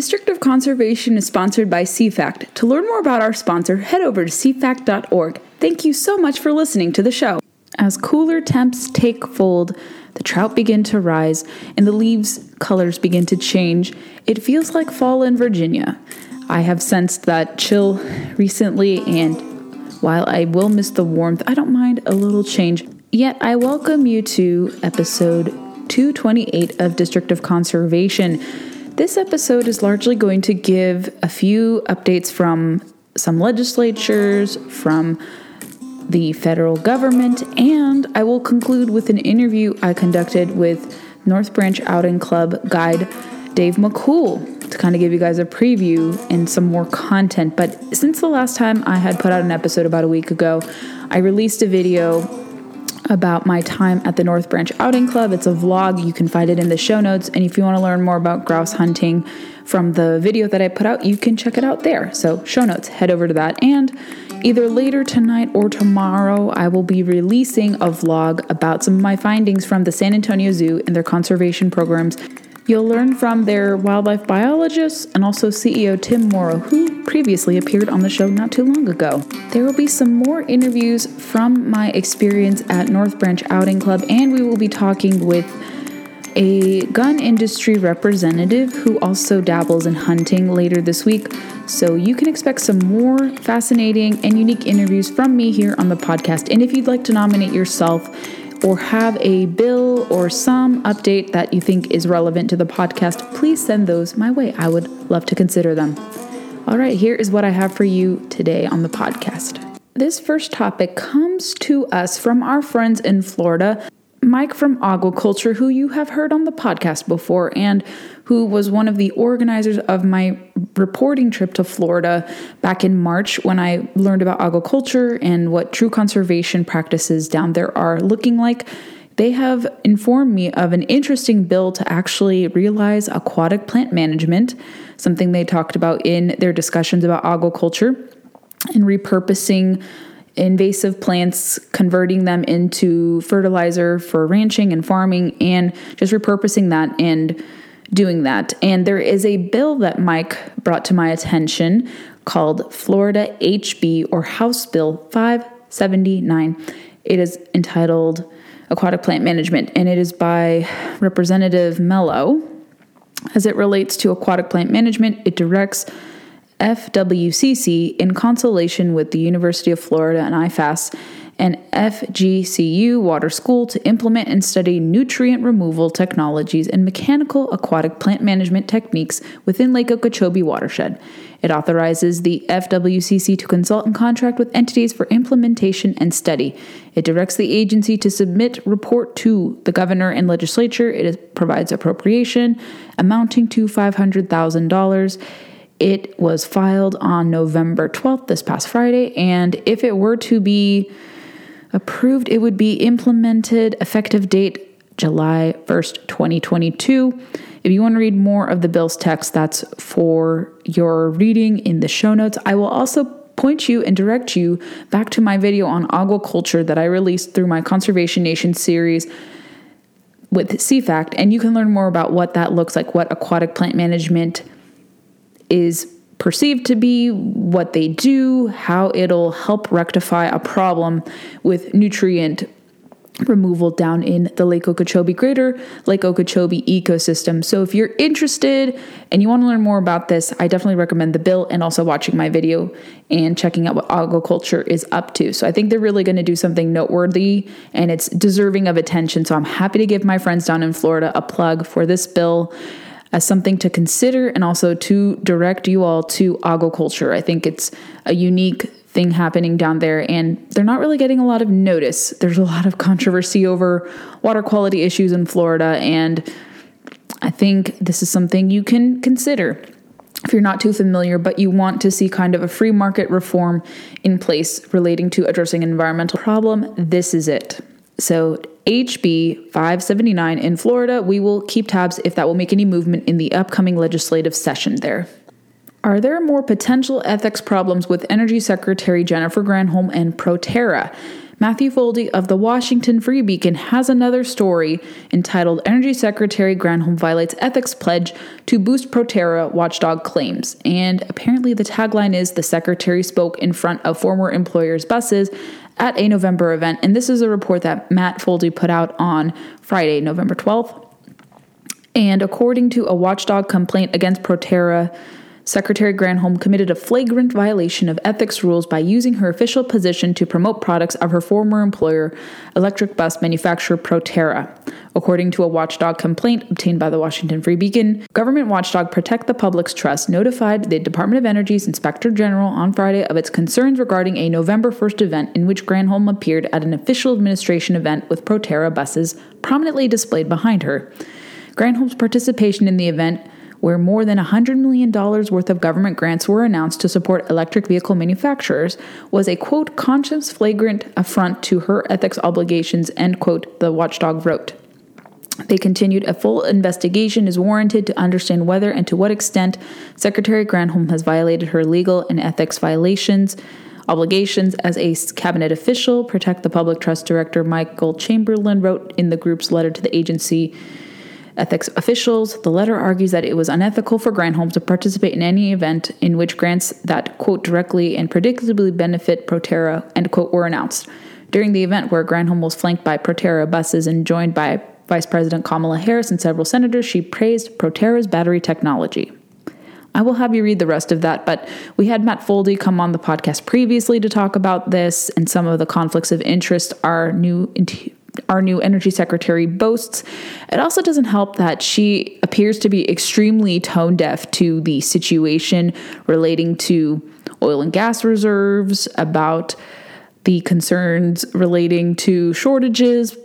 District of Conservation is sponsored by CFACT. To learn more about our sponsor, head over to cfact.org. Thank you so much for listening to the show. As cooler temps take fold, the trout begin to rise, and the leaves' colors begin to change. It feels like fall in Virginia. I have sensed that chill recently, and while I will miss the warmth, I don't mind a little change. Yet, I welcome you to episode 228 of District of Conservation. This episode is largely going to give a few updates from some legislatures, from the federal government, and I will conclude with an interview I conducted with North Branch Outing Club guide Dave McCool to kind of give you guys a preview and some more content. But since the last time I had put out an episode about a week ago, I released a video about my time at the North Branch Outing Club. It's a vlog. You can find it in the show notes. And if you want to learn more about grouse hunting from the video that I put out, you can check it out there. So, show notes, head over to that. And either later tonight or tomorrow, I will be releasing a vlog about some of my findings from the San Antonio Zoo and their conservation programs You'll learn from their wildlife biologists and also CEO Tim Morrow, who previously appeared on the show not too long ago. There will be some more interviews from my experience at North Branch Outing Club, and we will be talking with a gun industry representative who also dabbles in hunting later this week. So you can expect some more fascinating and unique interviews from me here on the podcast. And if you'd like to nominate yourself, or have a bill or some update that you think is relevant to the podcast, please send those my way. I would love to consider them. All right, here is what I have for you today on the podcast. This first topic comes to us from our friends in Florida Mike from Aquaculture, who you have heard on the podcast before, and who was one of the organizers of my reporting trip to Florida back in March when I learned about aquaculture and what true conservation practices down there are looking like. They have informed me of an interesting bill to actually realize aquatic plant management, something they talked about in their discussions about aquaculture and repurposing invasive plants, converting them into fertilizer for ranching and farming, and just repurposing that and doing that. And there is a bill that Mike brought to my attention called Florida HB or House Bill 579. It is entitled Aquatic Plant Management, and it is by Representative Melo. As it relates to aquatic plant management, it directs FWCC in consultation with the University of Florida and IFAS and FGCU Water School to implement and study nutrient removal technologies and mechanical aquatic plant management techniques within Lake Okeechobee watershed. It authorizes the FWCC to consult and contract with entities for implementation and study. It directs the agency to submit report to the governor and legislature. It provides appropriation amounting to $500,000. It was filed on November 12th, this past Friday, and if it were to be approved, it would be implemented effective date July 1st, 2022. If you want to read more of the bill's text, that's for your reading in the show notes. I will also point you and direct you back to my video on aquaculture that I released through my Conservation Nation series with CFACT, and you can learn more about what that looks like, what aquatic plant management is perceived to be, what they do, how it'll help rectify a problem with nutrient removal down in the Lake Okeechobee greater Lake Okeechobee ecosystem. So if you're interested and you want to learn more about this, I definitely recommend the bill and also watching my video and checking out what aquaculture is up to. So I think they're really going to do something noteworthy and it's deserving of attention. So I'm happy to give my friends down in Florida a plug for this bill as something to consider and also to direct you all to aquaculture. I think it's a unique thing happening down there and they're not really getting a lot of notice. There's a lot of controversy over water quality issues in Florida and I think this is something you can consider if you're not too familiar, but you want to see kind of a free market reform in place relating to addressing an environmental problem, this is it. So, HB 579 in Florida, we will keep tabs if that will make any movement in the upcoming legislative session there. Are there more potential ethics problems with Energy Secretary Jennifer Granholm and Proterra? Matthew Foldi of the Washington Free Beacon has another story entitled Energy Secretary Granholm Violates Ethics Pledge to Boost Proterra Watchdog Claims. And apparently, the tagline is The Secretary spoke in front of former employers' buses at a November event. And this is a report that Matt Foldi put out on Friday, November 12th. And according to a watchdog complaint against Proterra, Secretary Granholm committed a flagrant violation of ethics rules by using her official position to promote products of her former employer, electric bus manufacturer Proterra. According to a watchdog complaint obtained by the Washington Free Beacon, government watchdog Protect the Public's Trust notified the Department of Energy's Inspector General on Friday of its concerns regarding a November 1st event in which Granholm appeared at an official administration event with Proterra buses prominently displayed behind her. Granholm's participation in the event where more than $100 million worth of government grants were announced to support electric vehicle manufacturers, was a quote, conscience flagrant affront to her ethics obligations, end quote, the watchdog wrote. They continued a full investigation is warranted to understand whether and to what extent Secretary Granholm has violated her legal and ethics violations obligations as a cabinet official. Protect the Public Trust Director Michael Chamberlain wrote in the group's letter to the agency ethics officials. The letter argues that it was unethical for Granholm to participate in any event in which grants that, quote, directly and predictably benefit Proterra, end quote, were announced. During the event where Granholm was flanked by Proterra buses and joined by Vice President Kamala Harris and several senators, she praised Proterra's battery technology. I will have you read the rest of that, but we had Matt Foldi come on the podcast previously to talk about this and some of the conflicts of interest our new our new energy secretary boasts. It also doesn't help that she appears to be extremely tone deaf to the situation relating to oil and gas reserves, about the concerns relating to shortages,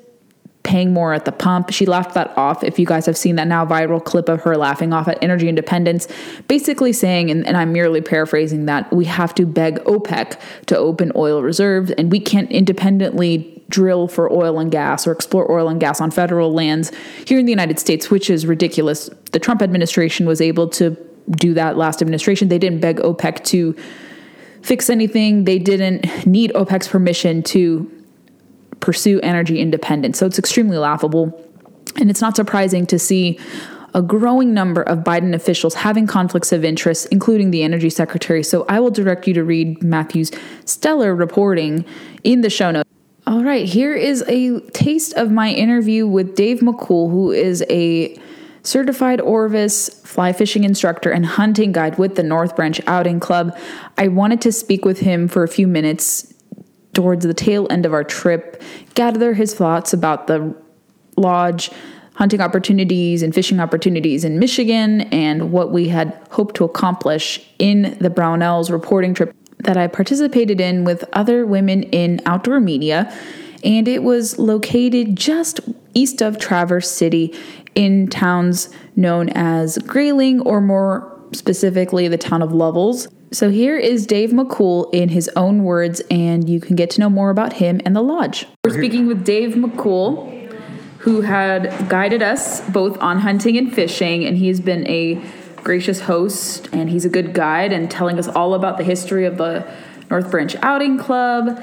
paying more at the pump. She laughed that off. If you guys have seen that now viral clip of her laughing off at energy independence, basically saying, and, and, I'm merely paraphrasing that, we have to beg OPEC to open oil reserves and we can't independently drill for oil and gas or explore oil and gas on federal lands here in the United States, which is ridiculous. The Trump administration was able to do that last administration. They didn't beg OPEC to fix anything, they didn't need OPEC's permission to pursue energy independence. So it's extremely laughable. And it's not surprising to see a growing number of Biden officials having conflicts of interest, including the energy secretary. So I will direct you to read Matthew's stellar reporting in the show notes. All right, here is a taste of my interview with Dave McCool, who is a certified Orvis fly fishing instructor and hunting guide with the North Branch Outing Club. I wanted to speak with him for a few minutes towards the tail end of our trip, gather his thoughts about the lodge, hunting opportunities, and fishing opportunities in Michigan, and what we had hoped to accomplish in the Brownells reporting trip that I participated in with other women in outdoor media, and it was located just east of Traverse City in towns known as Grayling, or more specifically, the town of Lovells. So here is Dave McCool in his own words, and you can get to know more about him and the lodge. We're speaking with Dave McCool, who had guided us both on hunting and fishing, and he's been a gracious host and he's a good guide and telling us all about the history of the North Branch Outing Club,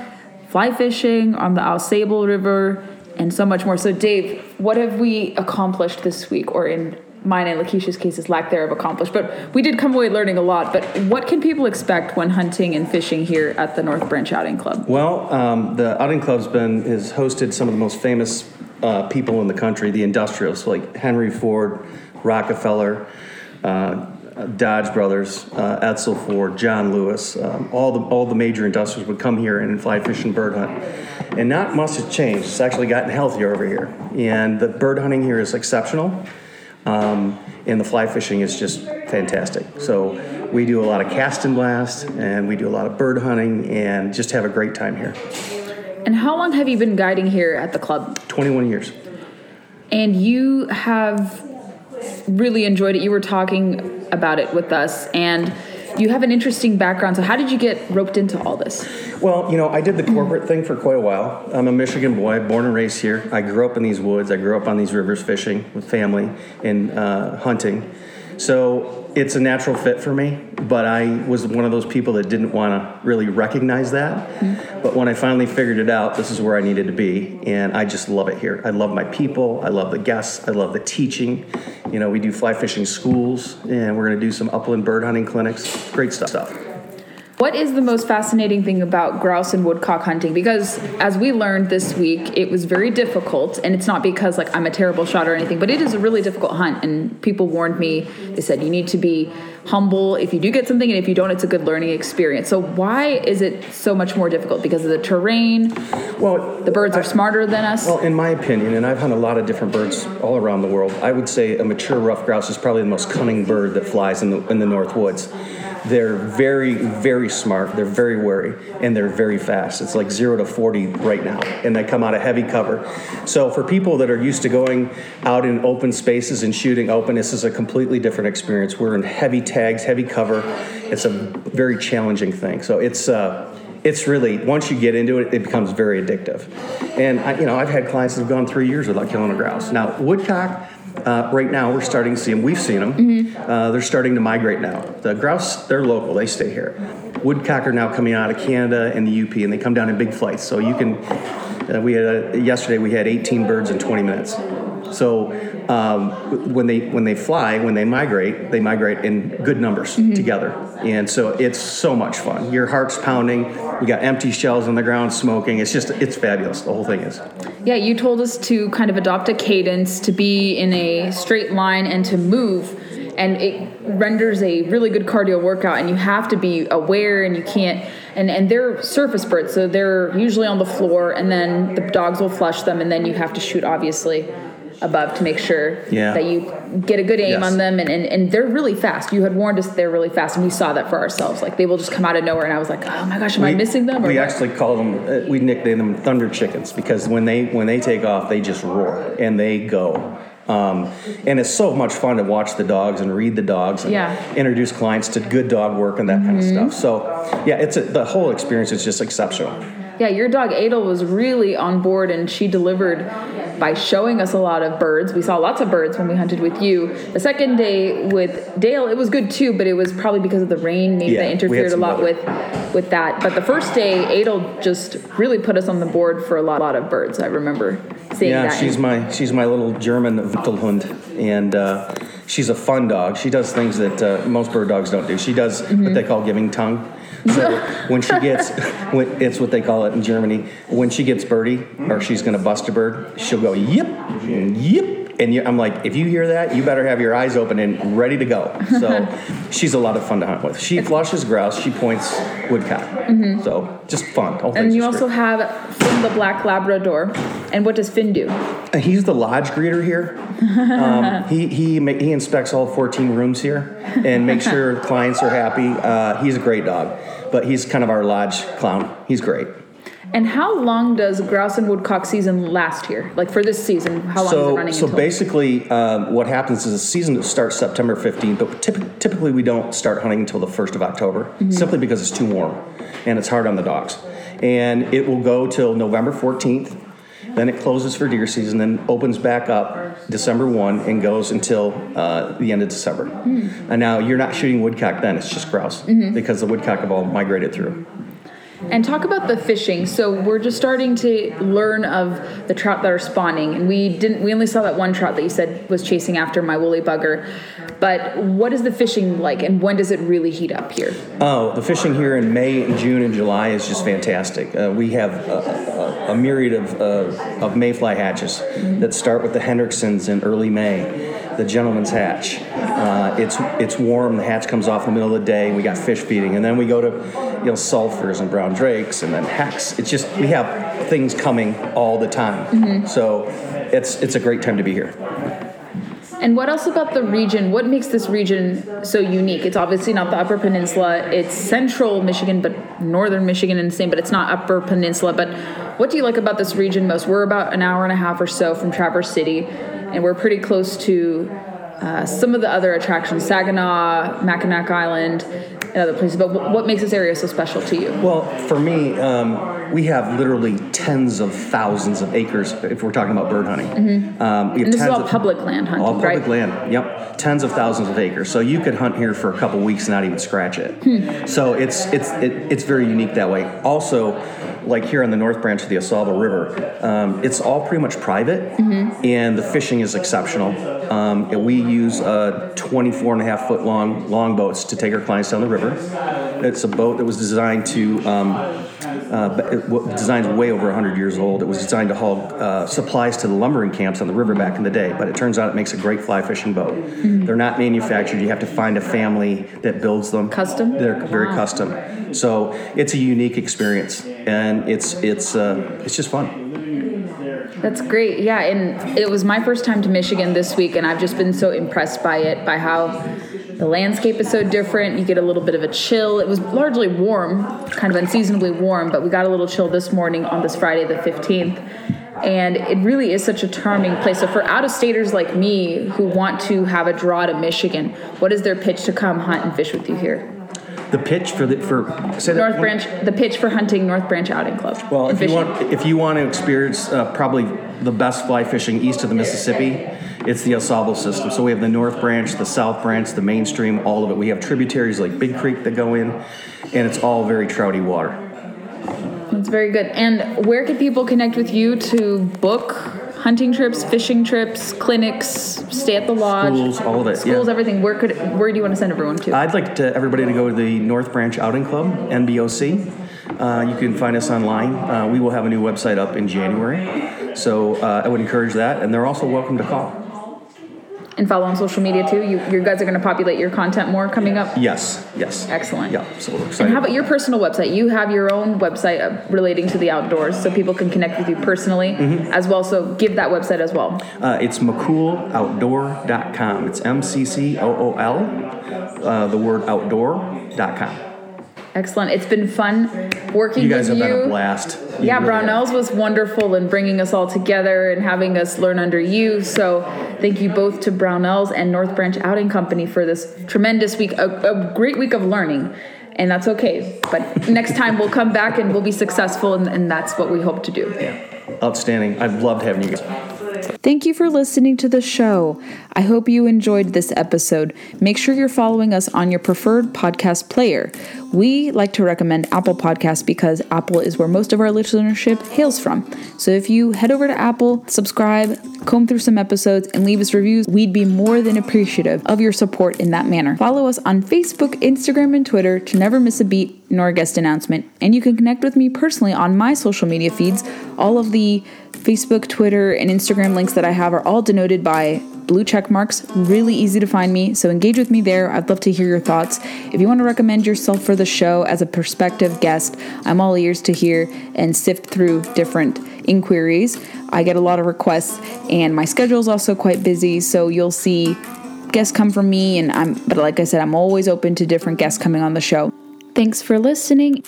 fly fishing on the Au Sable River, and so much more. So, Dave, what have we accomplished this week, or in mine and Lakeisha's cases, lack thereof accomplished? But we did come away learning a lot. But what can people expect when hunting and fishing here at the North Branch Outing Club? Well, um, the Outing Club's been has hosted some of the most famous uh, people in the country, the industrialists like Henry Ford, Rockefeller Dodge Brothers, uh, Edsel Ford, John Lewis, um, all the all the major industrials would come here and fly fish and bird hunt. And not much has changed. It's actually gotten healthier over here. And the bird hunting here is exceptional. Um, and the fly fishing is just fantastic. So we do a lot of cast and blast, and we do a lot of bird hunting, and just have a great time here. And how long have you been guiding here at the club? 21 years. And you have really enjoyed it. You were talking about it with us, and you have an interesting background. So, how did you get roped into all this? Well, you know, I did the corporate thing for quite a while. I'm a Michigan boy, born and raised here. I grew up in these woods. I grew up on these rivers fishing with family and uh, hunting. So, it's a natural fit for me, but I was one of those people that didn't want to really recognize that. Mm-hmm. But when I finally figured it out, this is where I needed to be, and I just love it here. I love my people, I love the guests, I love the teaching. You know, we do fly fishing schools, and we're going to do some upland bird hunting clinics. Great stuff. What is the most fascinating thing about grouse and woodcock hunting? Because as we learned this week, it was very difficult, and it's not because like I'm a terrible shot or anything, but it is a really difficult hunt. And people warned me. They said you need to be humble if you do get something, and if you don't, it's a good learning experience. So why is it so much more difficult? Because of the terrain. Well, the birds are smarter than us. Well, in my opinion, and I've hunted a lot of different birds all around the world. I would say a mature ruffed grouse is probably the most cunning bird that flies in the in the north woods. They're very, very smart. They're very wary, and they're very fast. It's like zero to 40 right now, and they come out of heavy cover. So, for people that are used to going out in open spaces and shooting open, this is a completely different experience. We're in heavy tags, heavy cover. It's a very challenging thing. So, it's, uh, it's really once you get into it, it becomes very addictive. And I, you know, I've had clients that have gone three years without killing a grouse. Now, woodcock, uh, right now we're starting to see them. We've seen them. Mm-hmm. Uh, they're starting to migrate now. The grouse, they're local. They stay here. Woodcock are now coming out of Canada and the UP, and they come down in big flights. So you can. Uh, we had yesterday we had 18 birds in 20 minutes. So um, when they when they fly, when they migrate, they migrate in good numbers mm-hmm. together, and so it's so much fun. Your heart's pounding. You got empty shells on the ground, smoking. It's just it's fabulous. The whole thing is. Yeah, you told us to kind of adopt a cadence, to be in a straight line, and to move. And it renders a really good cardio workout, and you have to be aware, and you can't. And and they're surface birds, so they're usually on the floor, and then the dogs will flush them, and then you have to shoot, obviously above to make sure yeah. that you get a good aim yes. on them and, and, and they're really fast you had warned us they're really fast and we saw that for ourselves like they will just come out of nowhere and i was like oh my gosh am we, i missing them we what? actually call them uh, we nickname them thunder chickens because when they when they take off they just roar and they go um, and it's so much fun to watch the dogs and read the dogs and yeah. introduce clients to good dog work and that mm-hmm. kind of stuff so yeah it's a, the whole experience is just exceptional yeah, your dog Adel was really on board and she delivered by showing us a lot of birds. We saw lots of birds when we hunted with you. The second day with Dale, it was good too, but it was probably because of the rain. Maybe yeah, that interfered a lot with with that. But the first day, Adel just really put us on the board for a lot, lot of birds. I remember seeing yeah, that. Yeah, she's my she's my little German Wachtelhund, and uh, she's a fun dog. She does things that uh, most bird dogs don't do. She does mm-hmm. what they call giving tongue. So when she gets, when, it's what they call it in Germany. When she gets birdie or she's going to bust a bird, she'll go yip, yip, and you, I'm like, if you hear that, you better have your eyes open and ready to go. So she's a lot of fun to hunt with. She flushes grouse, she points woodcock. Mm-hmm. So just fun. and you also great. have Finn the Black Labrador. And what does Finn do? Uh, he's the lodge greeter here. Um, he, he, he inspects all 14 rooms here and makes sure clients are happy. Uh, he's a great dog, but he's kind of our lodge clown. He's great. And how long does grouse and woodcock season last here? Like for this season, how long so, is it running? So until? basically, um, what happens is the season starts September 15th, but typ- typically we don't start hunting until the 1st of October, mm-hmm. simply because it's too warm and it's hard on the dogs. And it will go till November 14th. Then it closes for deer season, then opens back up December 1 and goes until uh, the end of December. Mm. And now you're not shooting woodcock then, it's just grouse mm-hmm. because the woodcock have all migrated through. And talk about the fishing. So we're just starting to learn of the trout that are spawning, and we didn't. We only saw that one trout that you said was chasing after my woolly bugger. But what is the fishing like, and when does it really heat up here? Oh, the fishing here in May, June, and July is just fantastic. Uh, we have a, a, a myriad of, uh, of mayfly hatches mm-hmm. that start with the Hendricksons in early May the gentleman's hatch. Uh, it's it's warm. The hatch comes off in the middle of the day. We got fish feeding, and then we go to you know sulfurs and brown drakes, and then hex. It's just we have things coming all the time. Mm-hmm. So it's it's a great time to be here. And what else about the region? What makes this region so unique? It's obviously not the Upper Peninsula. It's central Michigan, but northern Michigan and the same, but it's not Upper Peninsula. But what do you like about this region most? We're about an hour and a half or so from Traverse City and we're pretty close to uh, some of the other attractions, Saginaw, Mackinac Island, and other places. But what, makes this area so special to you? Well, for me, um, we have literally tens of thousands of acres if we're talking about bird hunting. Um, we have Mm-hmm. And this is all of- public land hunting, All public right? land, yep. Tens of thousands of acres. So you could hunt here for a couple weeks and not even scratch it. Hmm. So it's it's it, it's very unique that way. Also, like here on the North Branch of the Au Sable River, um, it's all pretty much private, Mm-hmm. and the fishing is exceptional. Um, we use uh, 24 and a half foot long long boats to take our clients down the river. It's a boat that was designed to um, uh, but it was designed way over 100 years old. It was designed to haul uh, supplies to the lumbering camps on the river back in the day, but it turns out it makes a great fly fishing boat. They're not manufactured. You have to find a family that builds them. Custom? They're very Wow. custom. So it's a unique experience, and it's it's uh, it's just fun. That's great. Yeah, and it was my first time to Michigan this week, and I've just been so impressed by it, by how the landscape is so different. You get a little bit of a chill. It was largely warm, kind of unseasonably warm, but we got a little chill this morning on this Friday, the 15th. And it really is such a charming place. So, for out of staters like me who want to have a draw to Michigan, what is their pitch to come hunt and fish with you here? The pitch for the for North one- Branch, the pitch for hunting North Branch Outing Club. Well, if you want, if you want to experience uh, probably the best fly fishing east of the Mississippi, it's the Au Sable system. So we have the North Branch, the South Branch, the mainstream, all of it. We have tributaries like Big Creek that go in, and it's all very trouty water. That's very good. And where can people connect with you to book hunting trips, fishing trips, clinics, stay at the lodge, Schools, all of it, schools, yeah. everything? Where could where do you want to send everyone to? I'd like to, everybody to go to the North Branch Outing Club, NBOC. Uh, you can find us online. Uh, we will have a new website up in January. So uh, I would encourage that, and they're also welcome to call. And follow on social media too. You, you guys are going to populate your content more coming up. Yes, yes. Excellent. Yeah, so we're excited. And how about your personal website? You have your own website uh, relating to the outdoors, so people can connect with you personally Mm-hmm. as well. So give that website as well. Uh, it's McCooloutdoor.com. It's M C C O O L, uh, the word outdoor.com. Excellent. It's been fun working You guys with have you. been a blast. You Yeah, really have. Brownells was wonderful in bringing us all together and having us learn under you. So thank you both to Brownells and North Branch Outing Company for this tremendous week, a, a great week of learning. And that's okay. But next time we'll come back and we'll be successful, and, and that's what we hope to do. Yeah. Outstanding. I've loved having you guys. Thank you for listening to the show. I hope you enjoyed this episode. Make sure you're following us on your preferred podcast player. We like to recommend Apple Podcasts because Apple is where most of our listenership hails from. So if you head over to Apple, subscribe, comb through some episodes, and leave us reviews, we'd be more than appreciative of your support in that manner. Follow us on Facebook, Instagram, and Twitter to never miss a beat nor a guest announcement. And you can connect with me personally on my social media feeds. All of the Facebook, Twitter, and Instagram links that I have are all denoted by blue check marks. Really easy to find me, so engage with me there. I'd love to hear your thoughts. If you want to recommend yourself for the show as a prospective guest, I'm all ears to hear and sift through different inquiries. I get a lot of requests, and my schedule is also quite busy, so you'll see guests come from me and I'm but like I said I'm always open to different guests coming on the show. Thanks for listening